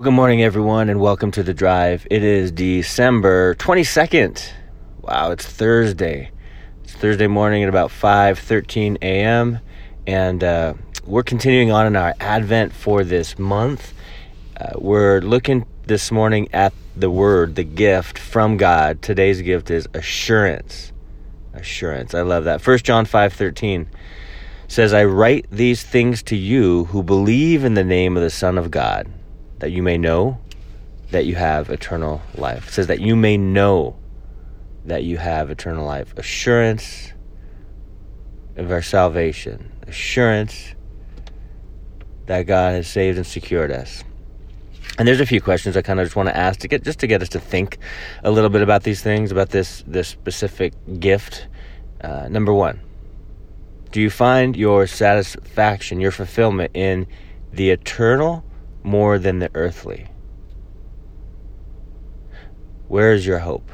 Good morning, everyone, and welcome to the drive. It is December 22nd. Wow, it's Thursday. It's Thursday morning at about 5:13 a.m. and uh, we're continuing on in our Advent for this month. Uh, we're looking this morning at the word, the gift from God. Today's gift is assurance. Assurance. I love that. 1 John 5:13 says, "I write these things to you who believe in the name of the Son of God." That you may know that you have eternal life. It says that you may know that you have eternal life. Assurance of our salvation. Assurance that God has saved and secured us. And there's a few questions I kind of just want to ask to get just to get us to think a little bit about these things, about this this specific gift. Uh, number one, do you find your satisfaction, your fulfillment in the eternal more than the earthly? Where is your hope?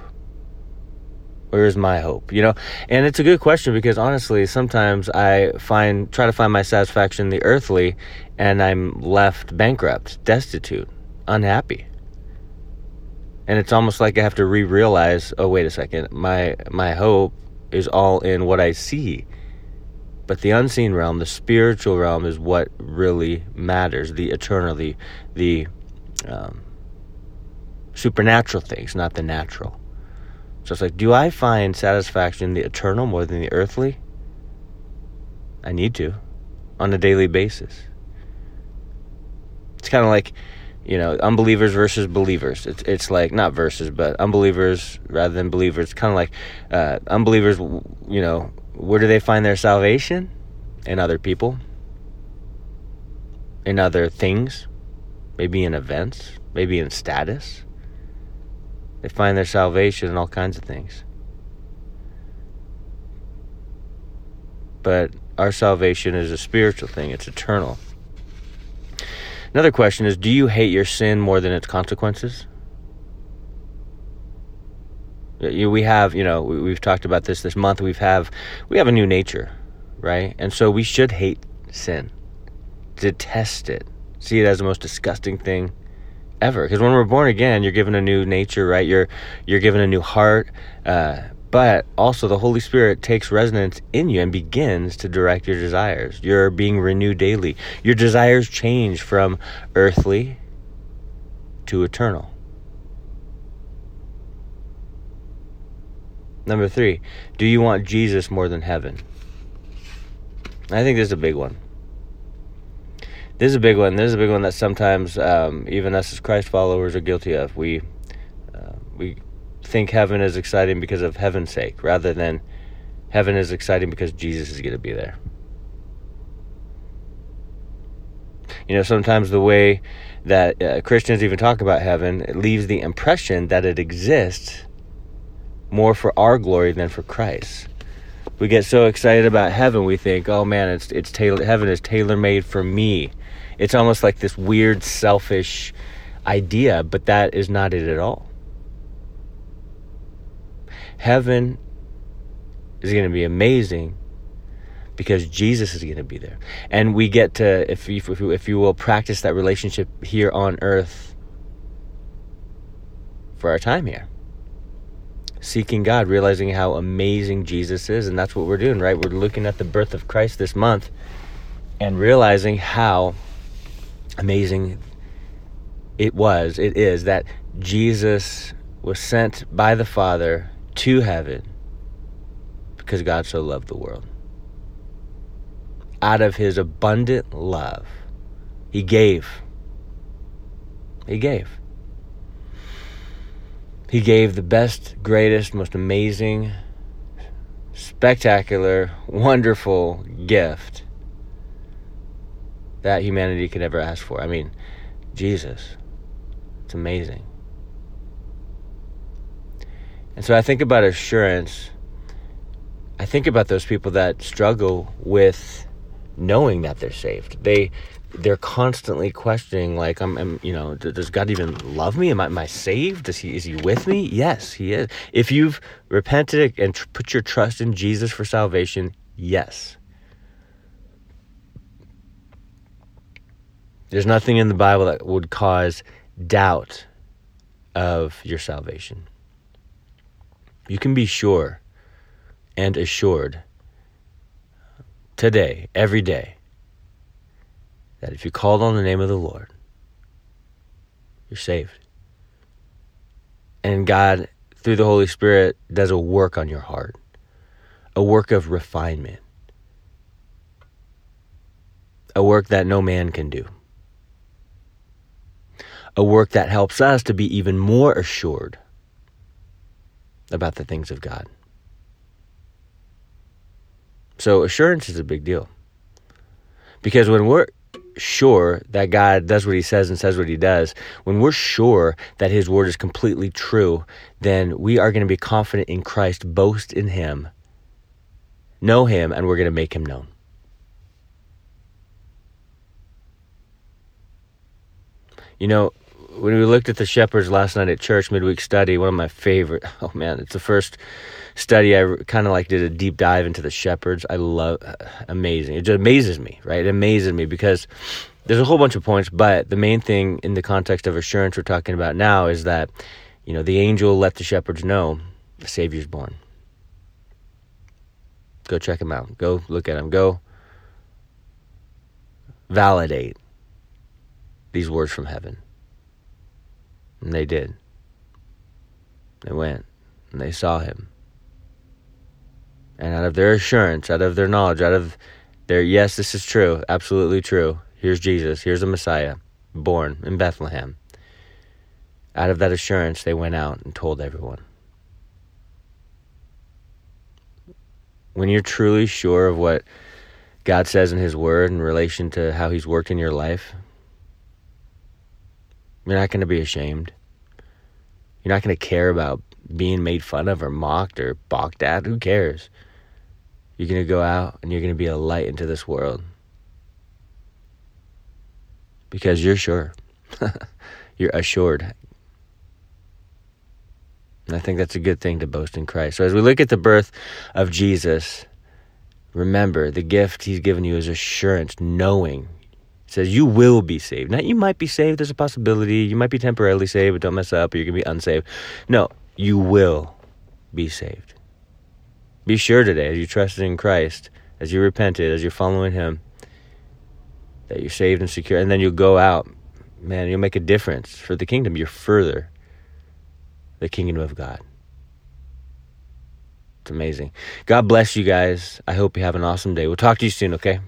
Where is my hope? You know, and it's a good question because honestly, sometimes I find try to find my satisfaction in the earthly and I'm left bankrupt, destitute, unhappy. And it's almost like I have to re-realize, oh wait a second, my my hope is all in what I see but the unseen realm, the spiritual realm, is what really matters. The eternal, the, the um, supernatural things, not the natural. So it's like, do I find satisfaction in the eternal more than the earthly? I need to, on a daily basis. It's kind of like, you know, unbelievers versus believers. It's it's like not verses, but unbelievers rather than believers. It's Kind of like uh, unbelievers, you know, where do they find their salvation? In other people, in other things, maybe in events, maybe in status. They find their salvation in all kinds of things. But our salvation is a spiritual thing, it's eternal. Another question is Do you hate your sin more than its consequences? We have you know we've talked about this this month. We've have we have a new nature right? And so we should hate sin. Detest it. See it as the most disgusting thing ever. Because when we're born again you're given a new nature right? You're you're given a new heart uh, but also the holy spirit takes resonance in you and begins to direct your desires. You're being renewed daily. Your desires change from earthly to eternal Number three, do you want Jesus more than heaven? I think this is a big one. This is a big one. This is a big one that sometimes um, even us as Christ followers are guilty of. We uh, we think heaven is exciting because of heaven's sake, rather than heaven is exciting because Jesus is going to be there. You know, sometimes the way that uh, Christians even talk about heaven, leaves the impression that it exists more for our glory than for Christ. We get so excited about heaven, we think, "Oh man, it's it's tailor heaven is tailor made for me." It's almost like this weird selfish idea, but that is not it at all. Heaven is going to be amazing because Jesus is going to be there. And we get to, if you, if you, if you will, practice that relationship here on earth for our time here seeking God, realizing how amazing Jesus is. And that's what we're doing, right? We're looking at the birth of Christ this month and realizing how amazing it was, it is that Jesus was sent by the Father to heaven because God so loved the world. Out of his abundant love, he gave. He gave. He gave the best, greatest, most amazing, spectacular, wonderful gift that humanity could ever ask for. I mean, Jesus. It's amazing. And so I think about assurance. I think about those people that struggle with knowing that they're saved. They they're constantly questioning like I'm, I'm, you know does god even love me? Am I, am I saved? Does he is he with me? Yes he is. If you've repented and tr- put your trust in jesus for salvation yes. There's nothing in the bible that would cause doubt of your salvation. You can be sure and assured today, every day, that if you called on the name of the Lord, you're saved. And God, through the Holy Spirit, does a work on your heart, a work of refinement, a work that no man can do, a work that helps us to be even more assured about the things of God. So, assurance is a big deal. Because when we're sure that God does what he says and says what he does, when we're sure that his word is completely true, then we are going to be confident in Christ, boast in him, know him, and we're going to make him known. You know, when we looked at the shepherds last night at church midweek study, one of my favorite. Oh man, it's the first study I kind of like did a deep dive into the shepherds. I love uh, amazing. It just amazes me, right? It amazes me because there's a whole bunch of points, but the main thing in the context of assurance we're talking about now is that you know the angel let the shepherds know the Savior's born. Go check him out. Go look at him. Go validate these words from heaven. And they did. They went and they saw him. And out of their assurance, out of their knowledge, out of their, yes, this is true, absolutely true. Here's Jesus, here's the Messiah, born in Bethlehem. Out of that assurance, they went out and told everyone. When you're truly sure of what God says in His Word in relation to how He's worked in your life, you're not going to be ashamed. You're not going to care about being made fun of or mocked or balked at. Who cares? You're going to go out and you're going to be a light into this world. Because you're sure. you're assured. And I think that's a good thing to boast in Christ. So as we look at the birth of Jesus, remember the gift he's given you is assurance, knowing says you will be saved. Not you might be saved, there's a possibility. You might be temporarily saved, but don't mess up, or you're to be unsaved. No, you will be saved. Be sure today, as you trusted in Christ, as you repented, as you're following Him, that you're saved and secure. And then you'll go out. Man, you'll make a difference for the kingdom. You're further the kingdom of God. It's amazing. God bless you guys. I hope you have an awesome day. We'll talk to you soon, okay?